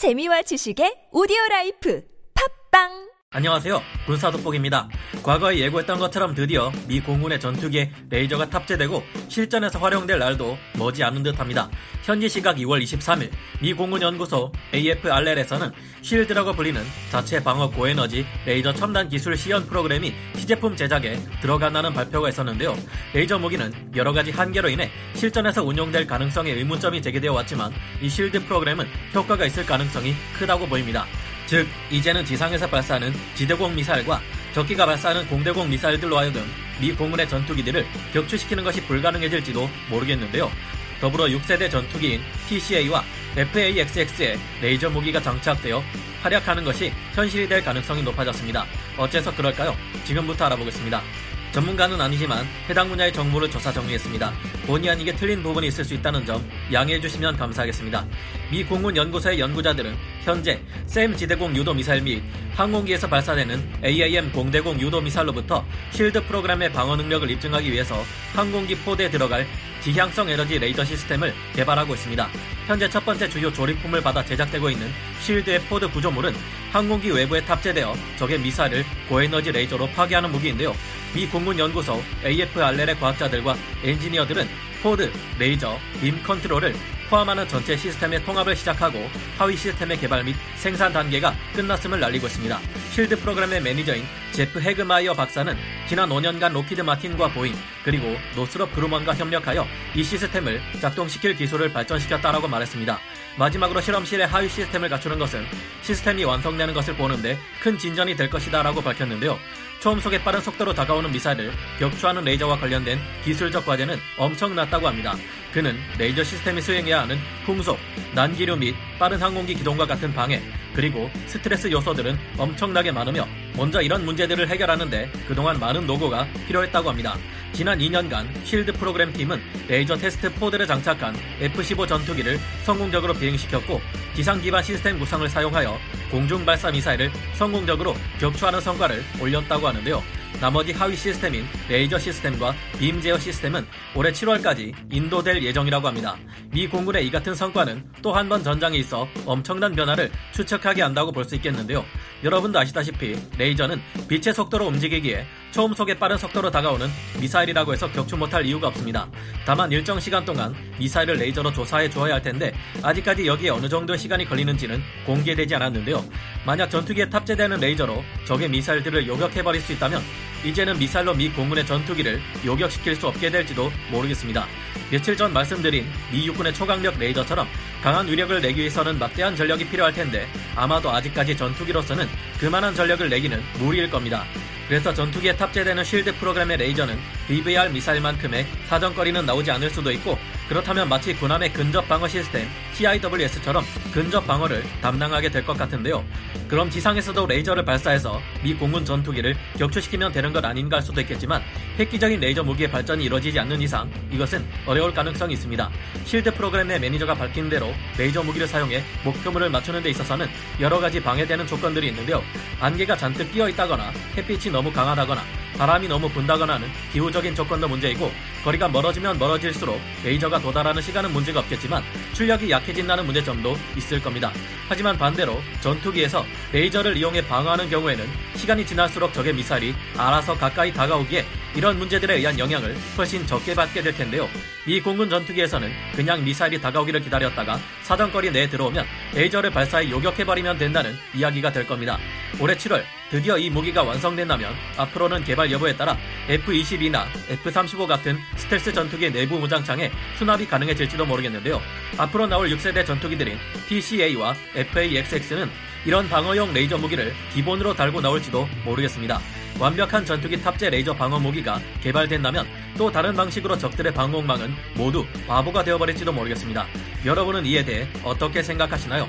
재미와 지식의 오디오 라이프. 팟빵 안녕하세요. 군사 돋보기입니다. 과거에 예고했던 것처럼 드디어 미 공군의 전투기에 레이저가 탑재되고 실전에서 활용될 날도 머지않은 듯합니다. 현지 시각 2월 23일 미 공군 연구소 AFRL에서는 쉴드라고 불리는 자체 방어 고에너지 레이저 첨단 기술 시연 프로그램이 시제품 제작에 들어간다는 발표가 있었는데요. 레이저 무기는 여러 가지 한계로 인해 실전에서 운용될 가능성에 의문점이 제기되어 왔지만 이 쉴드 프로그램은 효과가 있을 가능성이 크다고 보입니다. 즉 이제는 지상에서 발사하는 지대공 미사일과 적기가 발사하는 공대공 미사일들로 하여금 미 공군의 전투기들을 격추시키는 것이 불가능해질지도 모르겠는데요. 더불어 6세대 전투기인 PCA와 FAXX에 레이저 무기가 장착되어 활약하는 것이 현실이 될 가능성이 높아졌습니다. 어째서 그럴까요? 지금부터 알아보겠습니다. 전문가는 아니지만 해당 분야의 정보를 조사 정리했습니다. 본의 아니게 틀린 부분이 있을 수 있다는 점 양해해 주시면 감사하겠습니다. 미 공군 연구소의 연구자들은 현재 SAM 지대공 유도 미사일 및 항공기에서 발사되는 AAM 공대공 유도 미사일로부터 쉴드 프로그램의 방어 능력을 입증하기 위해서 항공기 pod에 들어갈 지향성 에너지 레이저 시스템을 개발하고 있습니다. 현재 첫 번째 주요 조립품을 받아 제작되고 있는 쉴드의 pod 구조물은 항공기 외부에 탑재되어 적의 미사일을 고에너지 레이저로 파괴하는 무기인데요. 미 공군 연구소 AFRL의 과학자들과 엔지니어들은 pod, 레이저, 빔 컨트롤을 포함하는 전체 시스템의 통합을 시작하고 하위 시스템의 개발 및 생산 단계가 끝났음을 알리고 있습니다. 쉴드 프로그램의 매니저인 제프 헤그마이어 박사는 지난 5년간 록히드 마틴과 보잉 그리고 노스럽 그루먼과 협력하여 이 시스템을 작동시킬 기술을 발전시켰다라고 말했습니다. 마지막으로 실험실의 하위 시스템을 갖추는 것은 시스템이 완성되는 것을 보는데 큰 진전이 될 것이다 라고 밝혔는데요. 초음속의 빠른 속도로 다가오는 미사일을 격추하는 레이저와 관련된 기술적 과제는 엄청났다고 합니다. 그는 레이저 시스템이 수행해야 하는 풍속, 난기류 및 빠른 항공기 기동과 같은 방해, 그리고 스트레스 요소들은 엄청나게 많으며 먼저 이런 문제들을 해결하는데 그동안 많은 노고가 필요했다고 합니다. 지난 2년간 쉴드 프로그램 팀은 레이저 테스트 pod를 장착한 F-15 전투기를 성공적으로 비행시켰고 지상 기반 시스템 구성을 사용하여 공중 발사 미사일을 성공적으로 격추하는 성과를 올렸다고 하는데요. 나머지 하위 시스템인 레이저 시스템과 빔 제어 시스템은 올해 7월까지 인도될 예정이라고 합니다. 미 공군의 이 같은 성과는 또 한 번 전장에 있어 엄청난 변화를 추측하게 한다고 볼 수 있겠는데요. 여러분도 아시다시피 레이저는 빛의 속도로 움직이기에 초음속의 빠른 속도로 다가오는 미사일이라고 해서 격추 못할 이유가 없습니다. 다만 일정 시간 동안 미사일을 레이저로 조사해 주어야 할 텐데 아직까지 여기에 어느 정도의 시간이 걸리는지는 공개되지 않았는데요. 만약 전투기에 탑재되는 레이저로 적의 미사일들을 요격해버릴 수 있다면 이제는 미사일로 미 공군의 전투기를 요격시킬 수 없게 될지도 모르겠습니다. 며칠 전 말씀드린 미 육군의 초강력 레이저처럼 강한 위력을 내기 위해서는 막대한 전력이 필요할 텐데 아마도 아직까지 전투기로서는 그만한 전력을 내기는 무리일 겁니다. 그래서 전투기에 탑재되는 쉴드 프로그램의 레이저는 BVR 미사일만큼의 사정거리는 나오지 않을 수도 있고 그렇다면 마치 군함의 근접 방어 시스템 CIWS처럼 근접 방어를 담당하게 될 것 같은데요. 그럼 지상에서도 레이저를 발사해서 미 공군 전투기를 격추시키면 되는 것 아닌가 할 수도 있겠지만 획기적인 레이저 무기의 발전이 이루어지지 않는 이상 이것은 어려울 가능성이 있습니다. 쉴드 프로그램의 매니저가 밝힌 대로 레이저 무기를 사용해 목표물을 맞추는 데 있어서는 여러 가지 방해되는 조건들이 있는데요. 안개가 잔뜩 끼어 있다거나 햇빛이 너무 강하다거나 바람이 너무 분다거나 하는 기후적인 조건도 문제이고 거리가 멀어지면 멀어질수록 레이저가 도달하는 시간은 문제가 없겠지만 출력이 약해진다는 문제점도 있을 겁니다. 하지만 반대로 전투기에서 레이저를 이용해 방어하는 경우에는 시간이 지날수록 적의 미사일이 알아서 가까이 다가오기에 이런 문제들에 의한 영향을 훨씬 적게 받게 될 텐데요. 미 공군 전투기에서는 그냥 미사일이 다가오기를 기다렸다가 사정거리 내에 들어오면 레이저를 발사해 요격해버리면 된다는 이야기가 될 겁니다. 올해 7월 드디어 이 무기가 완성된다면 앞으로는 개발 여부에 따라 F-22나 F-35 같은 스텔스 전투기의 내부 무장창에 수납이 가능해질지도 모르겠는데요. 앞으로 나올 6세대 전투기들인 PCA와 FAXX는 이런 방어용 레이저 무기를 기본으로 달고 나올지도 모르겠습니다. 완벽한 전투기 탑재 레이저 방어 무기가 개발된다면 또 다른 방식으로 적들의 방공망은 모두 바보가 되어버릴지도 모르겠습니다. 여러분은 이에 대해 어떻게 생각하시나요?